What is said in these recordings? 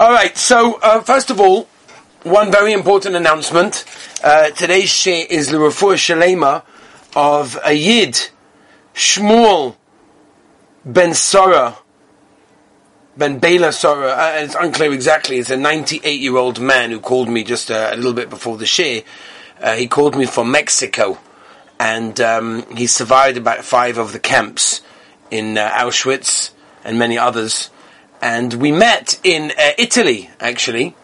All right. So uh, first of all, one very important announcement. Uh, today's share is the Refuah Shalema of a Yid, Shmuel Ben Sora, Ben Bela Sora. Uh, it's unclear exactly. It's a 98 year old man who called me just uh, a little bit before the share. Uh, he called me from Mexico, and um, he survived about five of the camps in uh, Auschwitz and many others. And we met in uh, Italy, actually.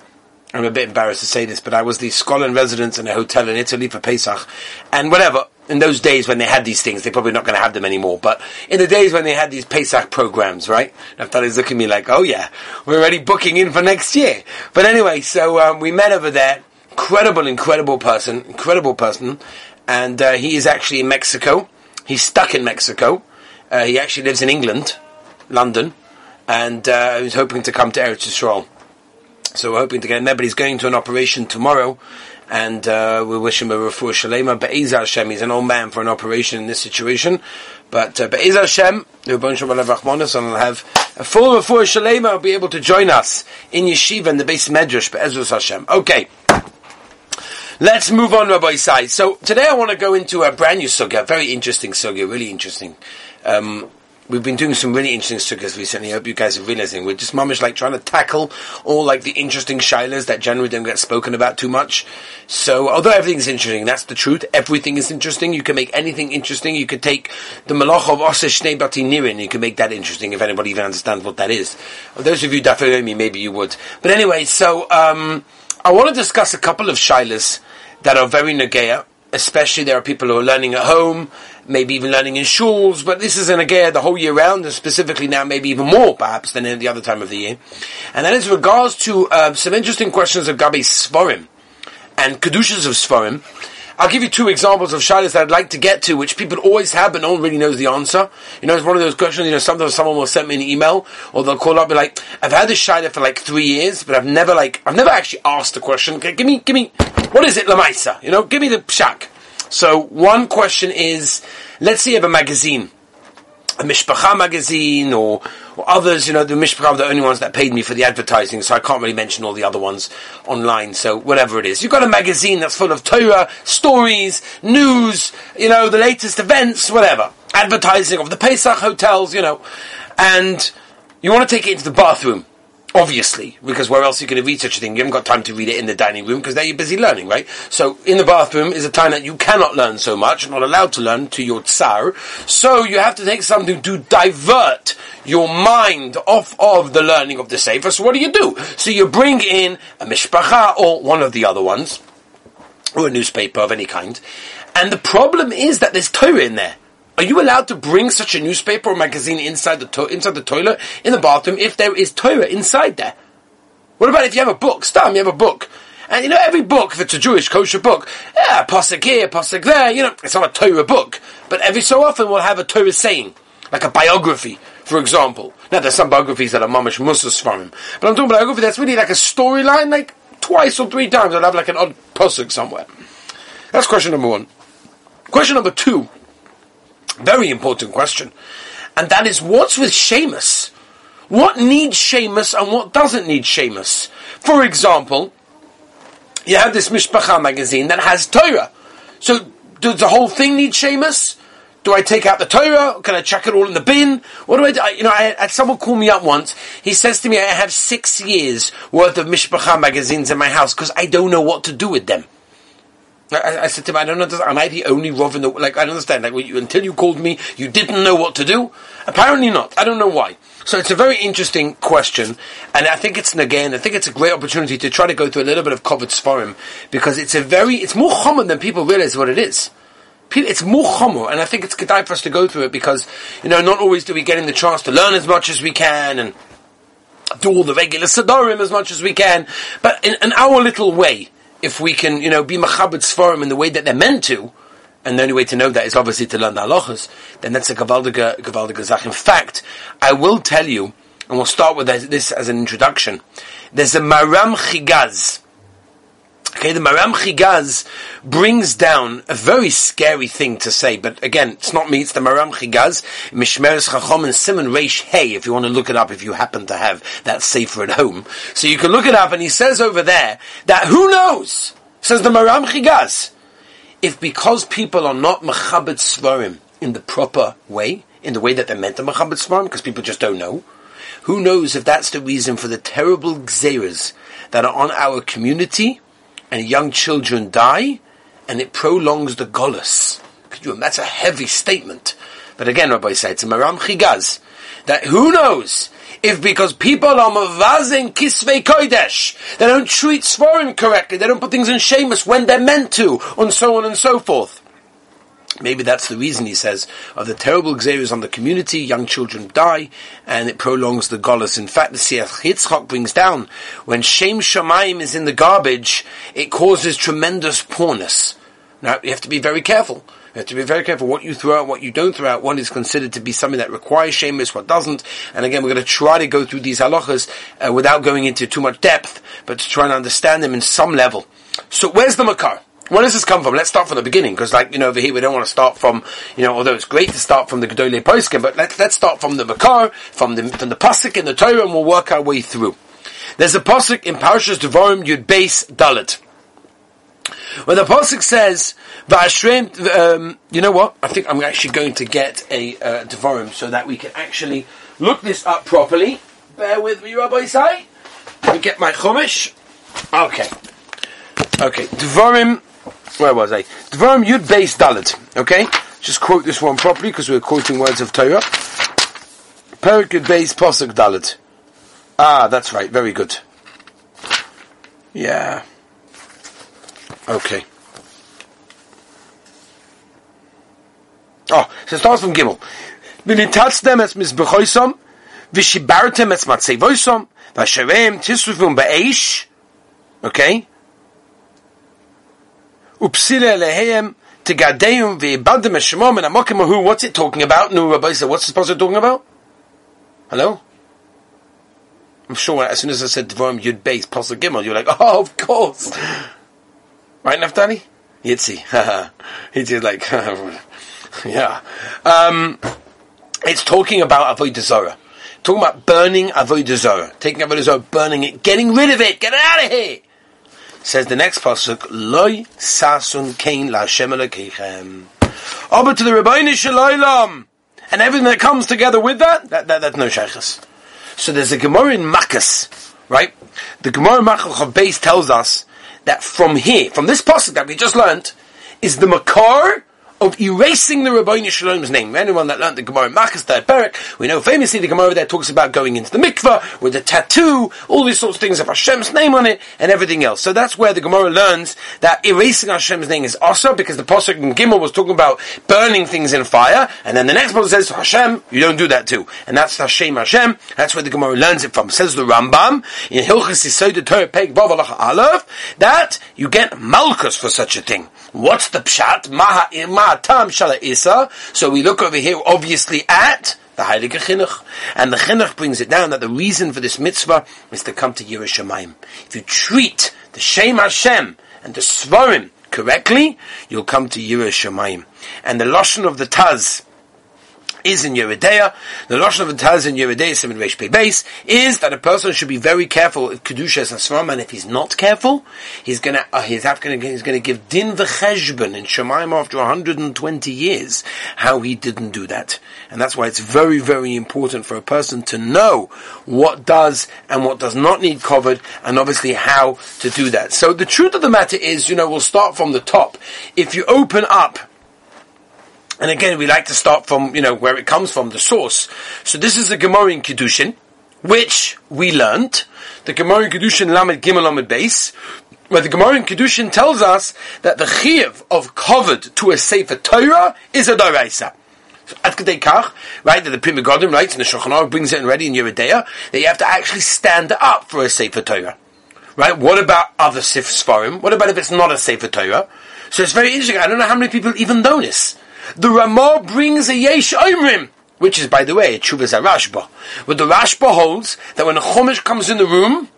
I'm a bit embarrassed to say this, but I was the scholar in residence in a hotel in Italy for Pesach. And whatever, in those days when they had these things, they're probably not going to have them anymore. But in the days when they had these Pesach programs, right? Naftali's looking at me like, oh yeah, we're already booking in for next year. But anyway, so um, we met over there. Incredible, incredible person, incredible person. And uh, he is actually in Mexico. He's stuck in Mexico. Uh, he actually lives in England, London. And uh, he's hoping to come to Eretz Yisrael. So we're hoping to get him there, but he's going to an operation tomorrow, and uh, we wish him a refuah shalema. Be'ez Hashem, he's an old man for an operation in this situation, but uh, Be'ez Hashem, the Alev and will have a full refuah shalema, will be able to join us in yeshiva in the Beis Medrash, Be'ez Hashem. Okay. Let's move on, Rabbi Isai. So today I want to go into a brand new sugya, very interesting sugya, really interesting. Um, we've been doing some really interesting sugyas recently. I hope you guys are realizing we're just mamish like trying to tackle all like the interesting shilas that generally don't get spoken about too much. So although everything's interesting, that's the truth. Everything is interesting. You can make anything interesting. You could take the malach of Oseh Shnei Bati Nirin. You can make that interesting if anybody even understands what that is. those of you me, maybe you would. But anyway, so um, I want to discuss a couple of shilas that are very nageya especially there are people who are learning at home, maybe even learning in schools, but this is an again the whole year round, and specifically now maybe even more perhaps than any other time of the year. And that is regards to uh, some interesting questions of Gabi Svarim and Kedushas of Svarim. I'll give you two examples of shilas that I'd like to get to, which people always have, but no one really knows the answer. You know, it's one of those questions, you know, sometimes someone will send me an email, or they'll call up and be like, I've had this shilah for like three years, but I've never like, I've never actually asked the question. Okay, give me, give me, what is it, Lamaisa? You know, give me the pshak. So one question is, let's say you have a magazine, a Mishpacha magazine or, or others, you know, the Mishpacha are the only ones that paid me for the advertising, so I can't really mention all the other ones online, so whatever it is. You've got a magazine that's full of Torah, stories, news, you know, the latest events, whatever. Advertising of the Pesach hotels, you know, and you want to take it into the bathroom. Obviously, because where else are you going to read such a thing? You haven't got time to read it in the dining room because there you're busy learning, right? So, in the bathroom is a time that you cannot learn so much, not allowed to learn to your tsar. So, you have to take something to divert your mind off of the learning of the Sefer. So, what do you do? So, you bring in a mishpacha or one of the other ones, or a newspaper of any kind. And the problem is that there's Torah in there. Are you allowed to bring such a newspaper or magazine inside the to- inside the toilet in the bathroom if there is Torah inside there? What about if you have a book? Stam, you have a book. And you know, every book, if it's a Jewish kosher book, yeah, pasuk here, pasuk there, you know, it's not a Torah book. But every so often we'll have a Torah saying, like a biography, for example. Now, there's some biographies that are mamish musas from him. But I'm talking about biography that's really like a storyline, like twice or three times I'll have like an odd pasuk somewhere. That's question number one. Question number two very important question. And that is what's with shemus? What needs shemus and what doesn't need shemus? For example, you have this Mishpacha magazine that has Torah. So does the whole thing need shemus? Do I take out the Torah? Can I chuck it all in the bin? What do I do? You know, I had someone call me up once. He says to me, I have six years worth of Mishpacha magazines in my house because I don't know what to do with them. I, I, said to him, I don't understand. Am I the only Rav in the like? I understand. Like you, until you called me, you didn't know what to do. Apparently not. I don't know why. So it's a very interesting question, and I think it's again. I think it's a great opportunity to try to go through a little bit of covered him because it's a very it's more common than people realize what it is. It's more chomer, and I think it's good for us to go through it because you know not always do we get in the chance to learn as much as we can and do all the regular sadorim as much as we can, but in, in our little way if we can, you know, be machabed sforim in the way that they're meant to, and the only way to know that is obviously to learn the halachas, then that's a gavaldige, gavaldige zach. In fact, I will tell you, and we'll start with this as an introduction. There's a Maram Chigaz. Okay, the Maram Chigaz brings down a very scary thing to say, but again, it's not me, it's the Maram Chigaz, Mishmeres Chachom and Simon Reish Hey, if you want to look it up, if you happen to have that safer at home. So you can look it up, and he says over there that who knows, says the Maram Chigaz, if because people are not Mechabed Svarim in the proper way, in the way that they're meant to Mechabed Svarim, because people just don't know, who knows if that's the reason for the terrible gzeras that are on our community, and young children die, and it prolongs the golus. Could you? That's a heavy statement. But again, Rabbi said it's a maram chigaz that who knows if because people are mavazing kisvei kodesh, they don't treat svarim correctly, they don't put things in shemus when they're meant to, and so on and so forth. Maybe that's the reason, he says, of the terrible xeris on the community, young children die, and it prolongs the golas. In fact, the Siach Yitzchak brings down, when Shem Shemaim is in the garbage, it causes tremendous poorness. Now, you have to be very careful. You have to be very careful what you throw out, what you don't throw out. One is considered to be something that requires shemus, what doesn't. And again, we're going to try to go through these halachas uh, without going into too much depth, but to try and understand them in some level. So where's the makar? Where does this come from? Let's start from the beginning, because like, you know, over here we don't want to start from, you know, although it's great to start from the Gedolei Poskim, but let's, let's start from the Makar, from the, from the Pasuk in the Torah, and we'll work our way through. There's a Pasuk in Parashas Devarim Yud Beis Dalit. When the Pasuk says, V'ashrem, um, you know what? I think I'm actually going to get a uh, Devarim so that we can actually look this up properly. Bear with me, Rabbi Say. Let me get my Chumash. Okay. Okay. Devarim where was I? Dvarim Yud Beis Dalit. Okay, just quote this one properly because we're quoting words of Torah. Perik Yud Beis Posuk Dalit. Ah, that's right. Very good. Yeah. Okay. Oh, so it starts from Gimel. V'nitatztem es mizbechoisom, v'shibartem es matzevoisom, v'asherem tisrufum ba'eish, okay? Upsile lehem tigadeum ve'ibadem eshemom and amokim who. What's it talking about? No, Rabbi said, what's supposed to talking about? Hello? I'm sure as soon as I said Devarim Yud Beis Pasuk Gimel, you're like, oh, of course. Right, Naftali? Yitzi. Just like, yeah. Um, it's talking about Avodah Zarah. Talking about burning Avodah Zarah. Taking Avodah Zarah, burning it, getting rid of it, get it out of here. Says the next pasuk, Loi sasun kain la Hashem Elokeichem. Over to the Rabbeinu Shalom, and everything that comes together with that, that, that that's no shaykhs. So there's a Gemara in Makkas, right? The Gemara in Makkas Beis tells us that from here, from this pasuk that we just learned, is the Makar of erasing the Rabbi Shalom's name. Anyone that learned the Gemara Makas third Perik, we know famously the Gemara there talks about going into the mikveh with a tattoo, all these sorts of things have Hashem's name on it, and everything else. So that's where the Gemara learns that erasing Hashem's name is also because the Pasuk in Gimel was talking about burning things in fire, and then the next Pasuk says, Hashem, you don't do that too. And that's Hashem Hashem, that's where the Gemara learns it from. says the Rambam, in Hilchas Peg Aleph, that you get Malchus for such a thing. What's the pshat? Maha, maha tam shala isa. So we look over here, obviously, at the Heilige Chinuch. And the Chinuch brings it down that the reason for this mitzvah is to come to Yerushalayim. If you treat the Shem Hashem and the Svarim correctly, you'll come to Yerushalayim. And the Lashon of the Taz, is in Yoreh Deah. The Lashon of Taz in Yoreh Deah, Simon Reish Pei Base, is that a person should be very careful if Kedusha is Asram, and if he's not careful, he's gonna, uh, he's, gonna, he's gonna give Din V'cheshbon in Shemaim after 120 years, how he didn't do that. And that's why it's very, very important for a person to know what does and what does not need covered, and obviously how to do that. So the truth of the matter is, you know, we'll start from the top. If you open up and again, we like to start from, you know, where it comes from, the source. So this is the Gemara in Kedushin, which we learned. The Gemara in Kedushin Lamed Gimel Lamed Base, where the Gemara in Kedushin tells us that the Chiv of covered to a Sefer Torah is a Daraisa. At Kach, right, that the Pri Megadim writes, and the Shulchan brings it in ready in Yoreh Deah, that you have to actually stand up for a Sefer Torah. Right? What about other Sif Sfarim? What about if it's not a Sefer Torah? So it's very interesting. I don't know how many people even know this. The Ramah brings a Yesh Oimrim, which is, by the way, a Chuvas Rashba. But the Rashba holds that when a Chumash comes in the room,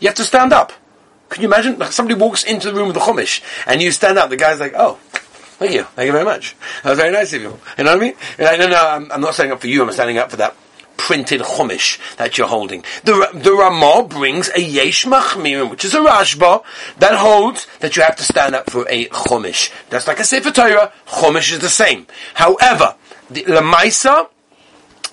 you have to stand up. Can you imagine? Somebody walks into the room with the chumash, and you stand up. The guy's like, "Oh, thank you, thank you very much. That was very nice of you." You know what I mean? Like, no, no, I'm, I'm, not standing up for you. I'm standing up for that printed chumash that you're holding. The the Ramah brings a yesh machmirim, which is a Rashba that holds that you have to stand up for a chumash. That's like a sefer Torah. Chumash is the same. However, the Lamaisa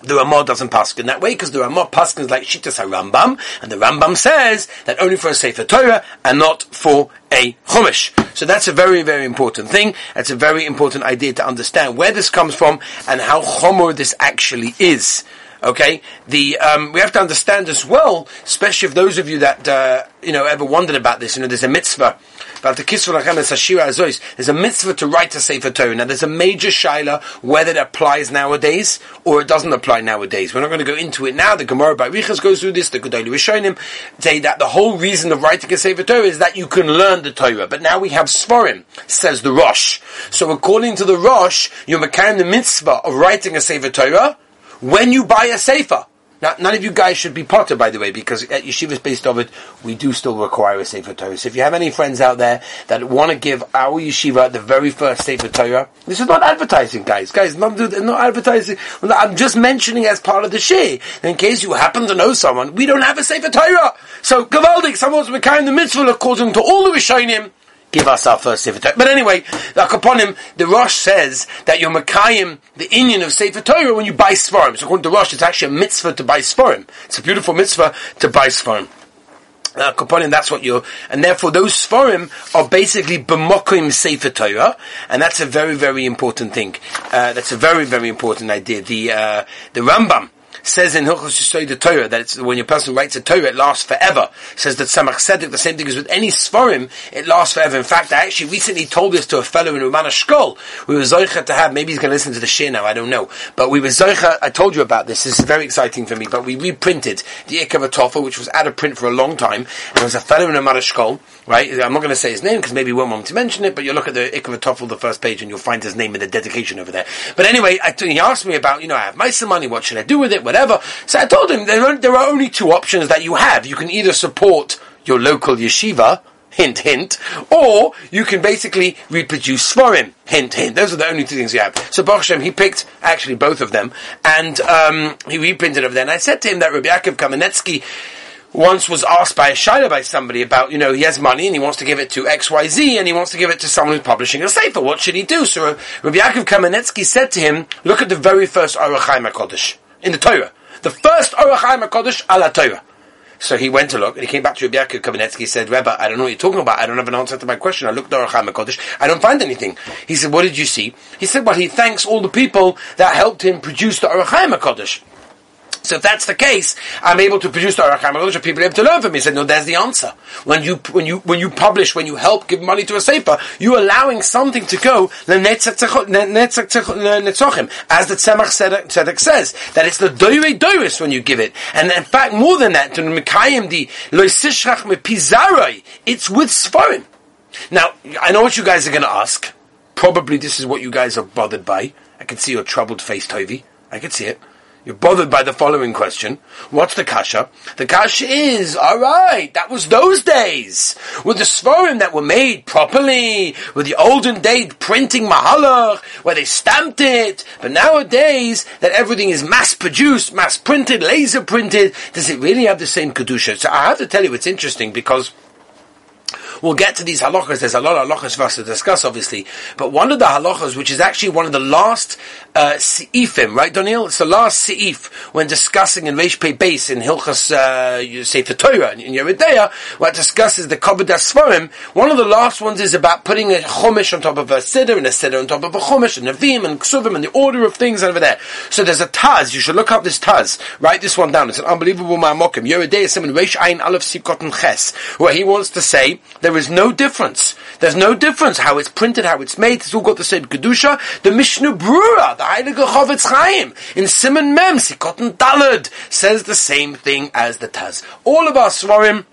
the Ramah doesn't pass in that way because the Ramah passes like Shittas HaRambam, and the Rambam says that only for a Sefer Torah and not for a Chumash. So that's a very, very important thing. That's a very important idea to understand where this comes from and how Chomor this actually is. Okay, the um, we have to understand as well, especially if those of you that uh, you know ever wondered about this. You know, there's a mitzvah. There's a mitzvah to write a Sefer Torah. Now, there's a major shaila whether it applies nowadays or it doesn't apply nowadays. We're not going to go into it now. The Gemara by Riches goes through this. The Gedali Rishonim say that the whole reason of writing a Sefer Torah is that you can learn the Torah. But now we have Svarim, says the Rosh. So according to the Rosh, you're carrying the mitzvah of writing a Sefer Torah when you buy a sefer. Now, none of you guys should be potter, by the way, because at Yeshivas Beis Dovid, we do still require a Sefer Torah. So if you have any friends out there that want to give our Yeshiva the very first Sefer Torah, this is not advertising, guys. Guys, not, not advertising. I'm just mentioning as part of the share. In case you happen to know someone, we don't have a Sefer Torah. So, Gavaldik, someone's carrying the mitzvah according to all the Rishonim, give us our first Sefer Torah. But anyway, like upon him, the Rosh says that you're Makayim, the Indian of Sefer Torah, when you buy Sfarim. So according to Rosh, it's actually a mitzvah to buy Sfarim. It's a beautiful mitzvah to buy Sfarim. Uh, Kaponim, that's what you're, and therefore those Sfarim are basically B'mokim Sefer Torah, and that's a very, very important thing. Uh, that's a very, very important idea. The, uh, the Rambam, says in Hilchos Yisrael the Torah that it's, when your person writes a Torah, it lasts forever. says that Tzemach Tzedek, the same thing as with any Svarim, it lasts forever. In fact, I actually recently told this to a fellow in Uman Shkol. We were Zoicha to have, maybe he's going to listen to the share now, I don't know. But we were Zoicha, I told you about this, this is very exciting for me, but we reprinted the Ikav Atofa, which was out of print for a long time, and there was a fellow in Uman Shkol, right? I'm not going to say his name because maybe he won't want to mention it, but you look at the Ikav Atofa, the first page, and you'll find his name in the dedication over there. But anyway, I, he asked me about, you know, I have my money, what should I do with it, whatever. So I told him there are, there are only two options that you have. You can either support your local yeshiva, hint, hint, or you can basically reproduce for him, hint, hint. Those are the only two things you have. So Baruch he picked actually both of them, and um, he reprinted over there. And I said to him that Rabbi Yaakov Kamenetsky once was asked by a shayla by somebody about, you know, he has money and he wants to give it to XYZ and he wants to give it to someone who's publishing a sefer. What should he do? So Rabbi Yaakov Kamenetsky said to him, look at the very first Ohr HaChaim HaKodesh in the Torah. The first Ohr HaChaim HaKodesh ala Torah. So he went to look, and he came back to Rabbi Yaakov Kamenetsky, said, Rebbe, I don't know what you're talking about, I don't have an answer to my question, I looked at Orach HaKodesh, I don't find anything. He said, what did you see? He said, well, he thanks all the people that helped him produce the Ohr HaChaim HaKodesh. So if that's the case, I'm able to produce the Aracham HaKodesh, people are able to learn from me. He said, no, there's the answer. When you, when you, when you publish, when you help give money to a sefer, you're allowing something to go, as the Tzemach Tzedek says, that it's the doire doiris when you give it. And in fact, more than that, to the loisishrach it's with Sfarim. Now, I know what you guys are going to ask. Probably this is what you guys are bothered by. I can see your troubled face, Tovi. I can see it. You're bothered by the following question. What's the kasha? The kasha is, alright, that was those days. With the svarim that were made properly, with the olden date printing mahalach, where they stamped it. But nowadays, that everything is mass produced, mass printed, laser printed, does it really have the same kedusha? So I have to tell you, it's interesting because We'll get to these halachas. There's a lot of halachas for us to discuss, obviously. But one of the halachas, which is actually one of the last uh, right, Daniel? It's the last seif when discussing in Reish Pei Base in Hilchas uh, Sefer Torah in Yoreh Deah, where it discusses the Kobodas Svarim. One of the last ones is about putting a chumash on top of a siddur and a siddur on top of a chumash and vim and ksuvim and the order of things over there. So there's a taz. You should look up this taz. Write this one down. It's an unbelievable ma'amokim. Yoreh Deah Simon Reish Ein Aleph Sikot Ches, where he wants to say there is no difference. There's no difference how it's printed, how it's made. It's all got the same kedusha. The Mishnah Brura, the Heilige Chofetz Chaim, in Simon Mem, Sikot and Dalad, says the same thing as the Taz. All of our Svarim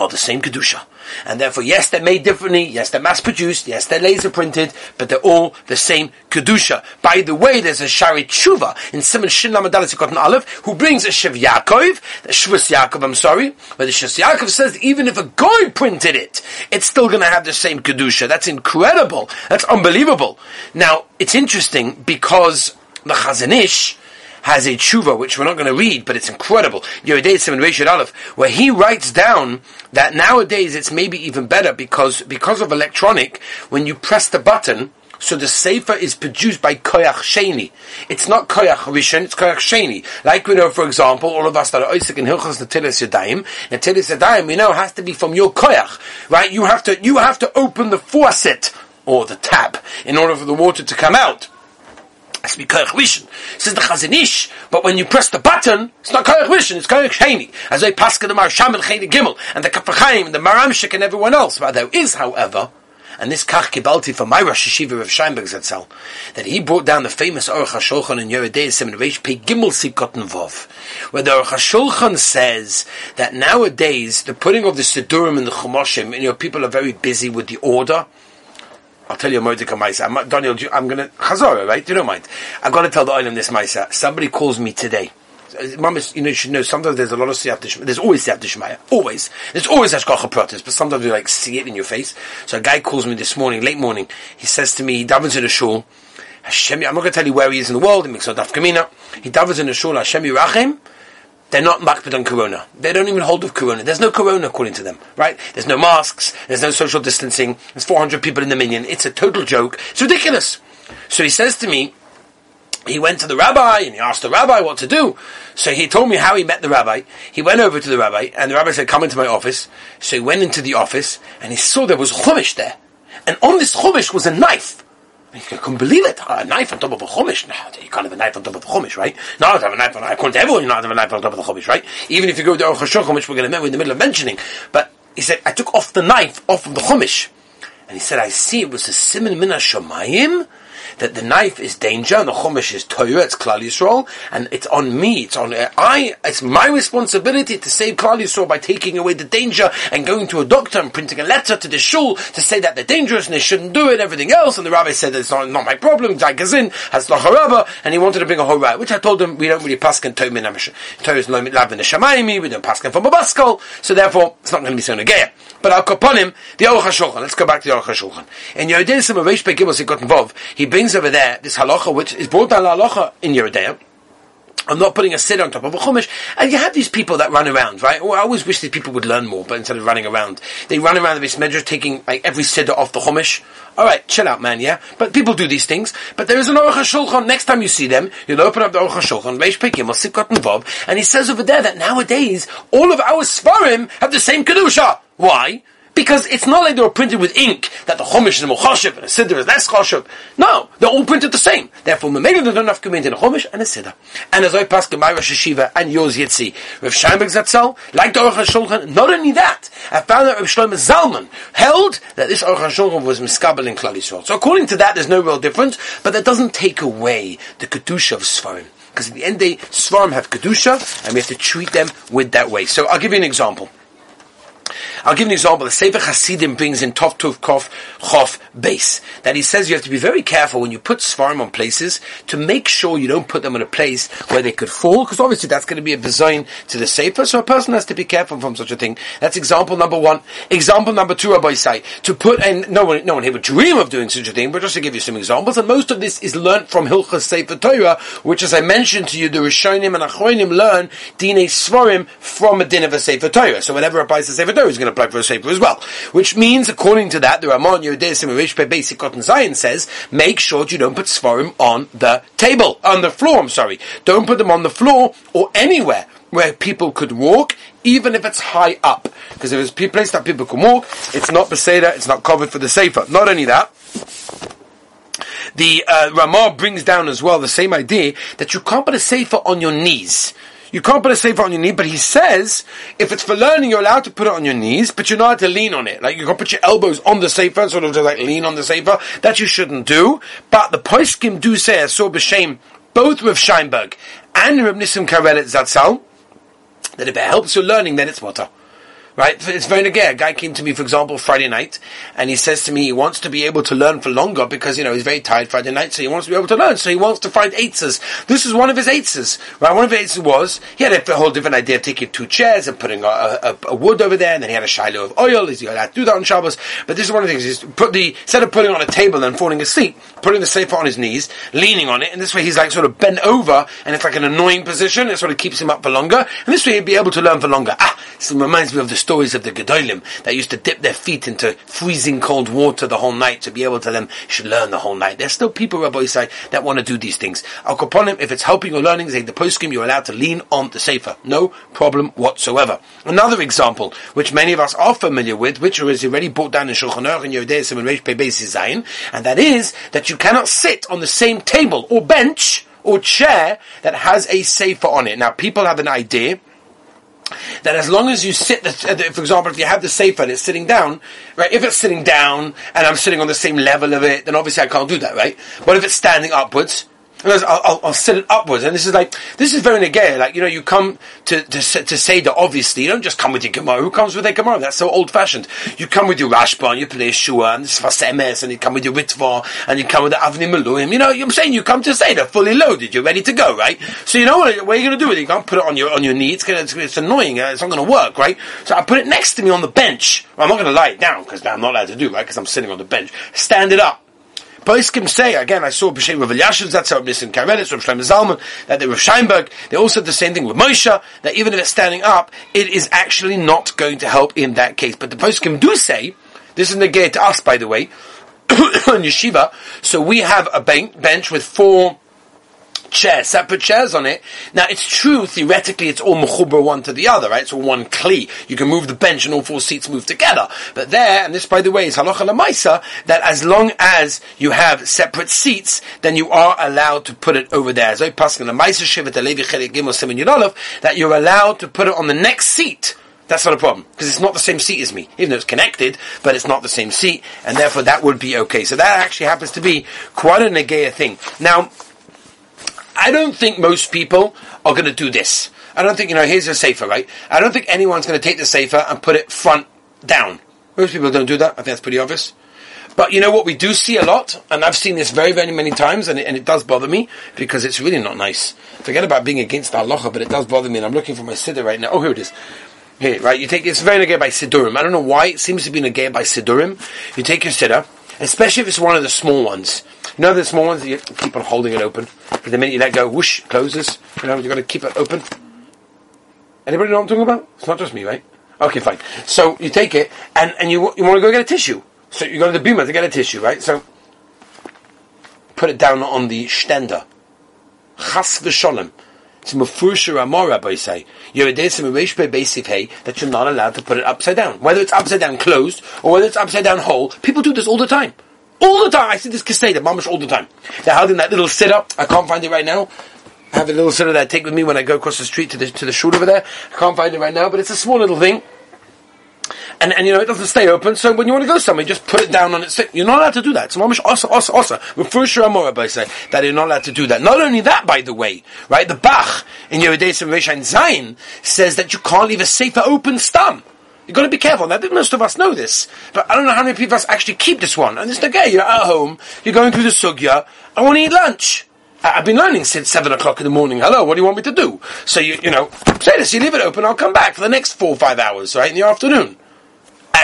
are the same Kedusha. And therefore, yes, they're made differently, yes, they're mass produced, yes, they're laser printed, but they're all the same Kedusha. By the way, there's a Shari Tshuva in Simon Shin Lamadal Aleph who brings a Shev Yaakov, the Shvus Yaakov, I'm sorry, but the Shvus Yaakov says even if a guy printed it, it's still going to have the same Kedusha. That's incredible. That's unbelievable. Now, it's interesting because the Chazon Ish, has a tshuva, which we're not going to read, but it's incredible. Yoreh Deah 7 Reshid Aleph, where he writes down that nowadays it's maybe even better because, because of electronic, when you press the button, so the sefer is produced by koyach sheni. It's not koyach rishon, it's koyach sheni. Like we know, for example, all of us that are oisik in hilchas natilis yadayim, natilis yadayim, we know has to be from your koyach, right? You have to, you have to open the faucet, or the tap, in order for the water to come out. It's to be Koyach Rishon. Says the Chazon Ish, but when you press the button, it's not Koyach Rishon, it's Koyach Sheni. As I Paska the Maharsham and Cheni Gimel, and the Kaf HaChaim, and the Maramshik, and everyone else. But there is, however, and this Kach Kibalti from my Rosh Yeshiva of Scheinberg Zetzel, that he brought down the famous Aruch HaShulchan in Yoreh Deah Semin Reish Pei Gimel Sikot Vov, where the Aruch HaShulchan says that nowadays the putting of the Sidurim and the Chumoshim, you know, people are very busy with the order, I'll tell you a Mordecai Maisa. I'm, Daniel, I'm going to, Chazorah, right? You don't mind. I've got to tell the Oilam this Maisa. Somebody calls me today. Mom you know, you should know, sometimes there's a lot of Siyat There's always Siyat Dishmaya. Always. There's always Hashgacha Pratis, but sometimes you like see it in your face. So a guy calls me this morning, late morning. He says to me, he davens in a shul. Hashem, I'm not going to tell you where he is in the world. He makes a daf kamina. He davens in a shul, Hashem Yirachim. They're not makbid on corona. They don't even hold of corona. There's no corona according to them, right? There's no masks. There's no social distancing. There's 400 people in the minyan. It's a total joke. It's ridiculous. So he says to me, he went to the rabbi and he asked the rabbi what to do. So he told me how he met the rabbi. He went over to the rabbi and the rabbi said, come into my office. So he went into the office and he saw there was chumash there. And on this chumash was a knife. I couldn't believe it. A knife on top of a chumash. No, you can't have a knife on top of a chumash, right? No, I have a knife on, to everyone, you not have a knife on top of the chumash, right? Even if you go to Aruch HaShulchan, which we're going to we're in the middle of mentioning. But he said, I took off the knife off of the chumash. And he said, I see it was a simin min shamayim that the knife is danger and the chumash is Torah, it's Klal Yisrael, and it's on me, it's on uh, I, it's my responsibility to save Klal Yisrael by taking away the danger and going to a doctor and printing a letter to the shul to say that they're dangerous and they shouldn't do it, everything else, and the rabbi said it's not, not my problem, Gazin has lacharava, and he wanted to bring a horah, which I told him we don't really pass in Torah Torah is Shamayim, we don't pass from a baskal, so therefore it's not going to be so negaya. But I'll upon him, the Aruch HaShulchan, let's go back to the Aruch HaShulchan. In Yoreh Deah Sim of Reish Gimel got involved, he brings over there this halacha, which is brought down halacha in Yoreh Deah, I'm not putting a sit on top of a chumash. And you have these people that run around, right? Well, I always wish these people would learn more, but instead of running around, they run around the measure, taking like every siddur off the chumash. All right, chill out, man. Yeah, but people do these things. But there is an Aruch HaShulchan. Next time you see them, you'll open up the Aruch HaShulchan, Reish Pekim, or Sikot and and he says over there that nowadays all of our svarim have the same kedusha. Why? Because it's not like they were printed with ink, that the Chumash is more choshev and a Siddur is less choshev. No, they're all printed the same. Therefore, Mamela there's enough community in a Chumash and a Siddur. And as I pass my Rosh Yeshiva and yours Yitzi, Rav Scheinberg Zatzel, like the Aruch HaShulchan, not only that, I found that Rav Shlomo Zalman held that this Aruch HaShulchan was miskabel in Klal Yisrael. So according to that, there's no real difference, but that doesn't take away the Kedusha of Sfarim. Because at the end of the day, Sfarim have Kedusha, and we have to treat them with that way. So I'll give you an example. I'll give an example. The Sefer Hasidim brings in Tov Tov Kof Chof base that he says you have to be very careful when you put Svarim on places to make sure you don't put them in a place where they could fall, because obviously that's going to be a design to the Sefer, so a person has to be careful from such a thing. That's example number one. Example number two, Rabbi say, to put, and no one, no one here would dream of doing such a thing, but just to give you some examples, and most of this is learnt from Hilchas Sefer Torah, which as I mentioned to you, the Rishonim and Achronim learn Dine Svarim from a din of a Sefer Torah. So whenever applies to Sefer Torah, he's going to apply for a Sefer as well. Which means, according to that, the Ramon Yehudesim Rishpe Basic Cotton Zion says, make sure you don't put Svarim on the table, on the floor, I'm sorry. Don't put them on the floor or anywhere where people could walk, even if it's high up. Because if it's a place that people can walk, it's not Beseda, it's not covered for the Sefer. Not only that, the uh, Ramah brings down as well the same idea that you can't put a sefer on your knees. You can't put a sefer on your knee, but he says if it's for learning, you're allowed to put it on your knees, but you're not allowed to lean on it. Like you can put your elbows on the sefer, sort of just like lean on the sefer. That you shouldn't do. But the poskim do say, I saw b'shem, both with Scheinberg and Reb Nissim Karelitz Zatzal, that if it helps your learning, then it's water. Right? It's very negay. A guy came to me, for example, Friday night, and he says to me he wants to be able to learn for longer because, you know, he's very tired Friday night, so he wants to be able to learn. So he wants to find eights. This is one of his eights. Right? One of his eights was, he had a whole different idea of taking two chairs and putting a, a, a wood over there, and then he had a shiloh of oil. He's allowed to do that on Shabbos. But this is one of the things, is put the, instead of putting on a table and falling asleep, putting the sefer on his knees, leaning on it, and this way he's like sort of bent over, and it's like an annoying position, it sort of keeps him up for longer, and this way he'd be able to learn for longer. Ah, this reminds me of the stories of the Gedolim that used to dip their feet into freezing cold water the whole night to be able to them should learn the whole night. There's still people, Rabbi say, that want to do these things. Al if it's helping your learning, say the poskim, you're allowed to lean on the sefer. No problem whatsoever. Another example, which many of us are familiar with, which is already brought down in Shulchan Aruch and Yodei Simon Reish Zayin, and that is that you cannot sit on the same table or bench or chair that has a sefer on it. Now, people have an idea that as long as you sit, the, uh, for example, if you have the sefer and it's sitting down, right? If it's sitting down and I'm sitting on the same level of it, then obviously I can't do that, right? But if it's standing upwards, I'll, I'll, I'll, set it upwards. And this is like, this is very negay. Like, you know, you come to, to, to say that obviously, you don't just come with your Gemara. Who comes with a Gemara? That's so old fashioned. You come with your Rashba and you play Shua and Sfasemes and you come with your Ritva and you come with the Avni Maluim. You know, I'm saying you come to say they're fully loaded. You're ready to go, right? So you know what, what are you going to do with it? You can't put it on your, on your knee. It's, gonna, it's, it's annoying. Uh, it's not going to work, right? So I put it next to me on the bench. Well, I'm not going to lie it down because I'm not allowed to do, right? Because I'm sitting on the bench. Stand it up. Poskim say, again, I saw B'Shem Rav Elyashiv, that's how Nissim Karelitz, Rav Shlomo Zalman, that they were Scheinberg, they also said the same thing with Moshe, that even if it's standing up, it is actually not going to help in that case. But the Poskim do say, this is negated to us, by the way, on Yeshiva, so we have a bench with four chairs, separate chairs on it. Now, it's true, theoretically, it's all mechuber one to the other, right? It's all one kli. You can move the bench and all four seats move together. But there, and this, by the way, is halacha lemaisa, that as long as you have separate seats, then you are allowed to put it over there. So I pass in the Maisa Shiva, the Levi Chelik Gimel that you're allowed to put it on the next seat. That's not a problem because it's not the same seat as me, even though it's connected, but it's not the same seat, and therefore that would be okay. So that actually happens to be quite a negaya thing. Now, I don't think most people are going to do this. I don't think, you know, here's a safer, right? I don't think anyone's going to take the safer and put it front down. Most people don't do that. I think that's pretty obvious. But you know what we do see a lot, and I've seen this very, very many times, and it, and it does bother me because it's really not nice. Forget about being against halacha, but it does bother me, and I'm looking for my siddur right now. Oh, here it is. Here, right? You take it's very negay by siddurim. I don't know why it seems to be negay by siddurim. You take your siddur, especially if it's one of the small ones. You know the small ones you keep on holding it open. But the minute you let go, whoosh, closes. You know, you've got to keep it open. Anybody know what I'm talking about? It's not just me, right? Okay, fine. So you take it and, and you, you want to go get a tissue. So you go to the bima to get a tissue, right? So put it down on the stender. Chas v'sholem. It's mafusha amor, Rabbi say. You're a that you're not allowed to put it upside down. Whether it's upside down closed or whether it's upside down whole, people do this all the time. All the time. I see this kaseda, mamish all the time. They're holding that little sit up. I can't find it right now. I have a little sit that I take with me when I go across the street to the to the shul over there. I can't find it right now, but it's a small little thing. And, and you know, it doesn't stay open, so when you want to go somewhere, just put it down on its You're not allowed to do that. It's mamish osa, osa, osa. Refer Shiramora by say that you're not allowed to do that. Not only that, by the way, right, the Bach in Yehuday Reshain Zayin says that you can't leave a safer open stum. You've got to be careful. Now, most of us know this, but I don't know how many people actually keep this one. And it's like, okay, you're at home, you're going through the sugya, I want to eat lunch. I've been learning since seven o'clock in the morning. Hello, what do you want me to do? So you, you know, say this, you leave it open, I'll come back for the next four or five hours, right, in the afternoon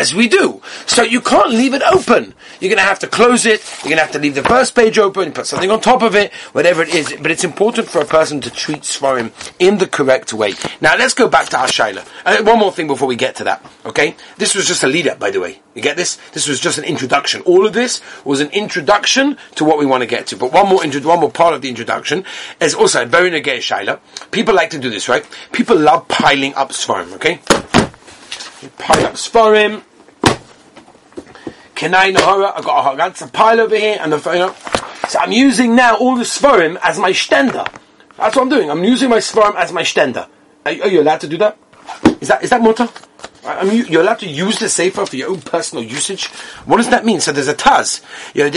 as we do. So you can't leave it open. You're going to have to close it. You're going to have to leave the first page open, put something on top of it, whatever it is. But it's important for a person to treat Svarim in the correct way. Now let's go back to Ashaila. Uh, one more thing before we get to that. Okay? This was just a lead up, by the way. You get this? This was just an introduction. All of this was an introduction to what we want to get to. But one more, intro- one more part of the introduction is also a very negay Shaila. People like to do this, right? People love piling up Svarim, okay? pile up Svarim. Kenai Nahara, I've got a, got a pile over here, and the, phone. so I'm using now all the Svarim as my stender. That's what I'm doing. I'm using my Svarim as my stender. Are, are, you allowed to do that? Is that, is that mutter? I mean, you're allowed to use the sefer for your own personal usage. What does that mean? So there's a taz.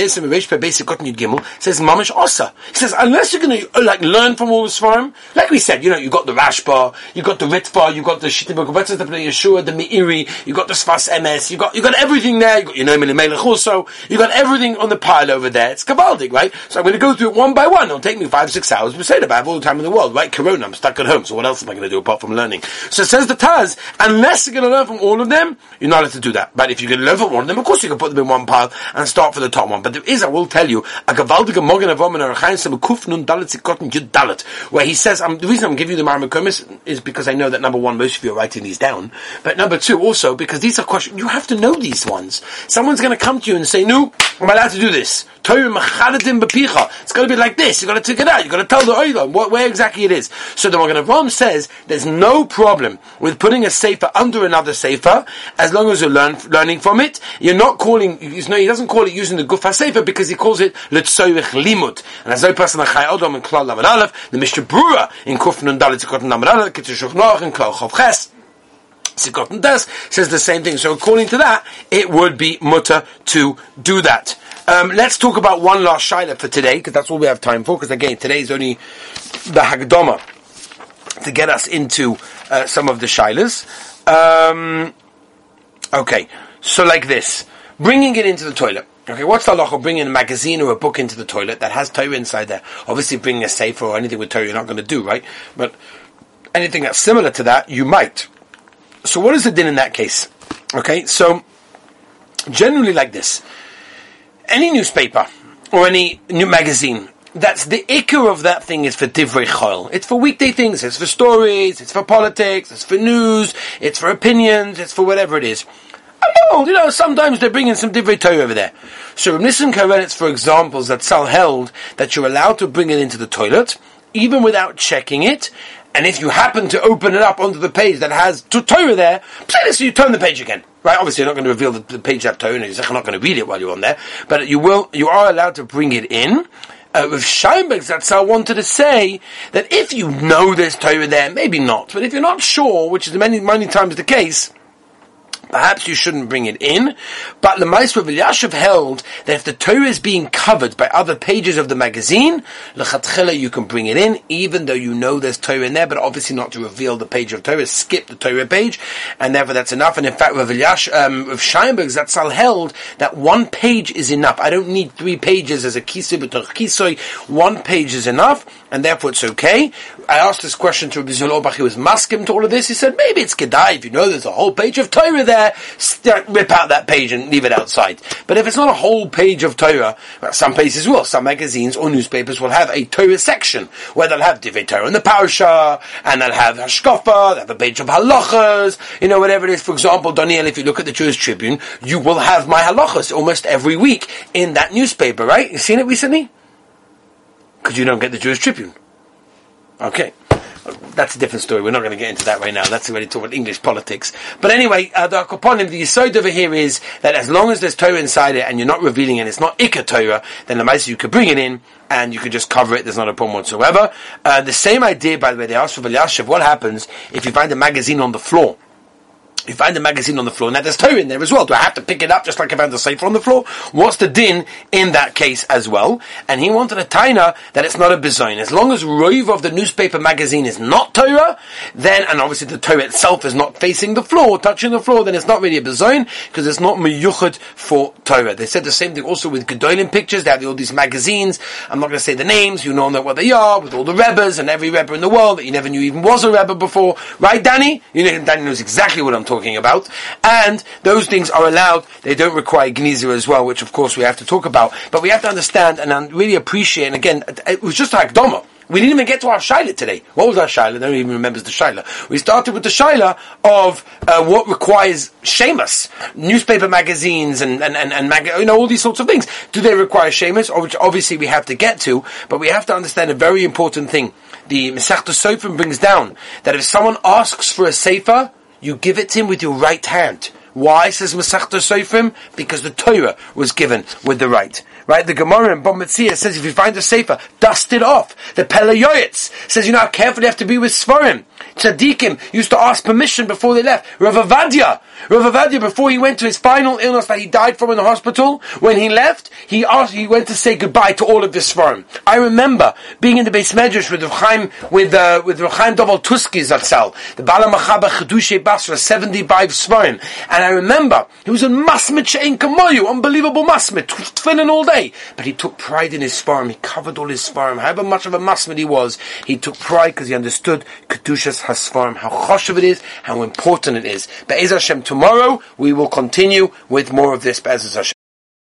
Some Reish basic Gotten Yud Gimel says mamish osa. He says unless you're going to uh, like learn from all this farm, like we said, you know, you got the Rashba, you got the Ritva, you got the Shittibuk, the Yeshua, the Meiri, you got the Sfas Emes, you got you got everything there. You got your name in the Melech also. You got everything on the pile over there. It's kabaldik, right? So I'm going to go through it one by one. It'll take me five six hours. Say that I have all the time in the world, right? Corona, I'm stuck at home. So what else am I going to do apart from learning? So it says the Taz, unless you're going to learn from all of them, you're not allowed to do that. But if you can learn from one of them, of course you can put them in one pile and start for the top one. But there is, I will tell you, a gavaldige morgen of yud dalet, where he says, um, the reason I'm giving you the Marmakomis is because I know that number one, most of you are writing these down. But number two, also, because these are questions, you have to know these ones. Someone's going to come to you and say, no, am I allowed to do this? It's going to be like this. You've got to take it out. You've got to tell the Oilam what, where exactly it is. So the Magen Avraham says there's no problem with putting a sefer under another sefer as long as you're learn, learning from it. You're not calling, you know, he doesn't call it using the Gufa sefer because he calls it Letzoirich Limud. And as no person like Chai Odom and Klal Lamed Aleph, the Mishnah Brura in Kufn and Dalit Zikot Lamed Aleph, and Klal Chov Ches, Sikot and Des says the same thing. So according to that, it would be mutter to do that. Um, let's talk about one last shaila for today, because that's all we have time for. Because again, today is only the Hagdama to get us into uh, some of the shilas. Um, okay, so like this, bringing it into the toilet. Okay, what's the of bringing a magazine or a book into the toilet that has Torah inside there? Obviously, bringing a safe or anything with Torah you're not going to do, right? But anything that's similar to that, you might. So, what is the din in that case? Okay, so generally like this any newspaper or any new magazine, that's the ikar of that thing is for divrei chol. It's for weekday things. It's for stories. It's for politics. It's for news. It's for opinions. It's for whatever it is. Oh, you know, sometimes they're bringing some divrei Torah over there. So Nissim Karelitz, for examples that Sal held that you're allowed to bring it into the toilet, even without checking it, and if you happen to open it up onto the page that has Torah there, so you turn the page again. Right, obviously you're not going to reveal the, the page that Torah, you're not going to read it while you're on there, but you will, you are allowed to bring it in. Uh, with Scheinberg, that's I wanted to say that if you know there's Torah there, maybe not, but if you're not sure, which is many, many times the case, perhaps you shouldn't bring it in. But Lemais Rav Elyashiv held that if the Torah is being covered by other pages of the magazine, lechatchila you can bring it in, even though you know there's Torah in there, but obviously not to reveal the page of Torah, skip the Torah page, and therefore that's enough. And in fact, Rav Elyash, um, Rav Scheinberg Zatzal held that one page is enough. I don't need three pages as a kisui, but kisui, one page is enough, and therefore it's okay. I asked this question to Rabbi Zolobach, he was maskim to all of this. He said, maybe it's kedai, if you know there's a whole page of Torah there, there, rip out that page and leave it outside. But if it's not a whole page of Torah, well, some places will, some magazines or newspapers will have a Torah section where they'll have Divrei Torah and the Parsha, and they'll have Hashkafa, they'll have a page of halachas, you know, whatever it is. For example, Daniel, if you look at the Jewish Tribune, you will have my halachas almost every week in that newspaper, right? You seen it recently? Because you don't get the Jewish Tribune. Okay that's a different story. We're not going to get into that right now. That's already talking about English politics. But anyway, uh, the Akoponim, the Yisod over here is that as long as there's Torah inside it and you're not revealing it, it's not Ikka Torah, then the Maisa you could bring it in and you could just cover it. There's not a problem whatsoever. Uh, the same idea, by the way, they asked for Velyashev, what happens if you find a magazine on the floor? You find the magazine on the floor. Now there's Torah in there as well. Do I have to pick it up just like I found the safer on the floor? What's the din in that case as well? And he wanted a taina that it's not a bizayin. As long as Roiv of the newspaper magazine is not Torah, then, and obviously the Torah itself is not facing the floor, touching the floor, then it's not really a bizayin because it's not miyuchad for Torah. They said the same thing also with Gedolim pictures. They have all these magazines. I'm not going to say the names. You know what they are with all the rebbes and every rebbe in the world that you never knew even was a rebbe before. Right, Danny? You know, Danny knows exactly what I'm talking talking about. And those things are allowed. They don't require gniza as well, which of course we have to talk about. But we have to understand and really appreciate, and again, it was just like Doma. We didn't even get to our shaila today. What was our shaila? No one even remembers the shaila. We started with the shaila of uh, what requires shemus, newspaper magazines and and and, and mag- you know all these sorts of things. Do they require shemus? Which obviously we have to get to, but we have to understand a very important thing. The Masechta Sofrim brings down that if someone asks for a sefer, you give it to him with your right hand. Why, says Masechta Seifrim? Because the Torah was given with the right. Right? The Gemara in Bava Metzia says if you find a sefer, dust it off. The Pele Yoetz says you know how careful you have to be with Svarim. Tzaddikim used to ask permission before they left. Rav Avadia, Rav Avadia, before he went to his final illness that he died from in the hospital, when he left, he asked, he went to say goodbye to all of this Svarim. I remember being in the Beis Medrash with Rav Chaim, with, uh, with Rav Chaim Dov Altuski Zatzal, the Bala Machaba Chedushe Basra, 75 Svarim. And I remember, he was a masmit she'en kamoyu, unbelievable masmit, tefillin all day. But he took pride in his Svarim, he covered all his Svarim. However much of a masmit he was, he took pride because he understood Kedushas Hasfarim, how choshev it is, how important it is. Be'ez Hashem, tomorrow we will continue with more of this. Be'ez Hashem.